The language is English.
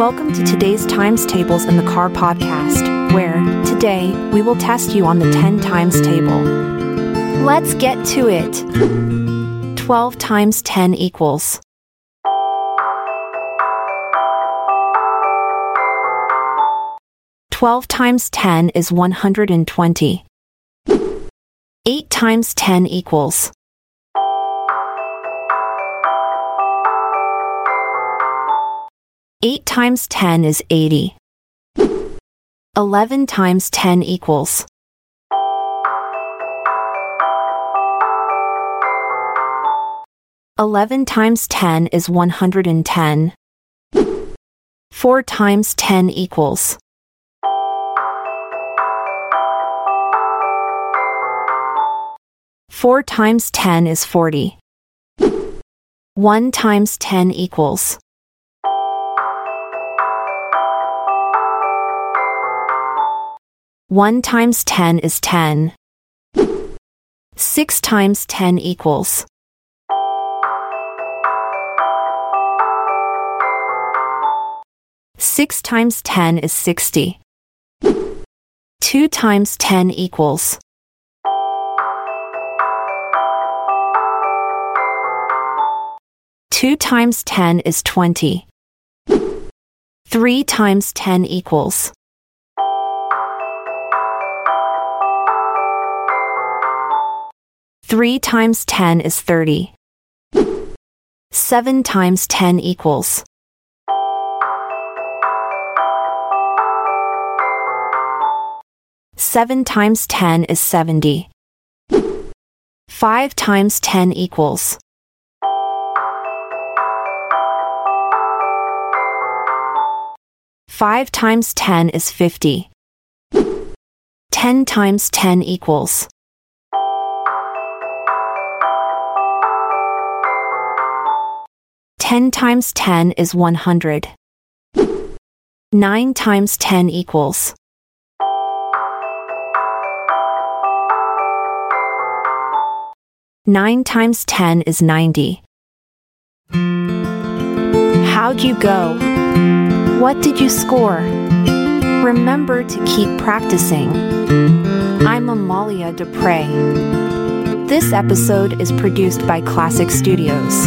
Welcome to today's Times Tables in the Car podcast, where today we will test you on the 10 times table. Let's get to it. 12 times 10 equals. Twelve times ten is one hundred and twenty. Eight times ten equals. Eight times ten is eighty. Eleven times ten equals. Eleven times ten is one hundred and ten. Four times ten equals. Four times ten is forty. One times ten equals. One times ten is ten. Six times ten equals. Six times ten is sixty. Two times ten equals. Two times ten is twenty. Three times ten equals. Three times ten is thirty. Seven times ten equals. Seven times ten is seventy. Five times ten equals. Five times ten is fifty. Ten times ten equals. Ten times ten is one hundred. Nine times ten equals. Nine times ten is ninety. How'd you go? What did you score? Remember to keep practicing. I'm Amalia Dupre. This episode is produced by Klassic Studios.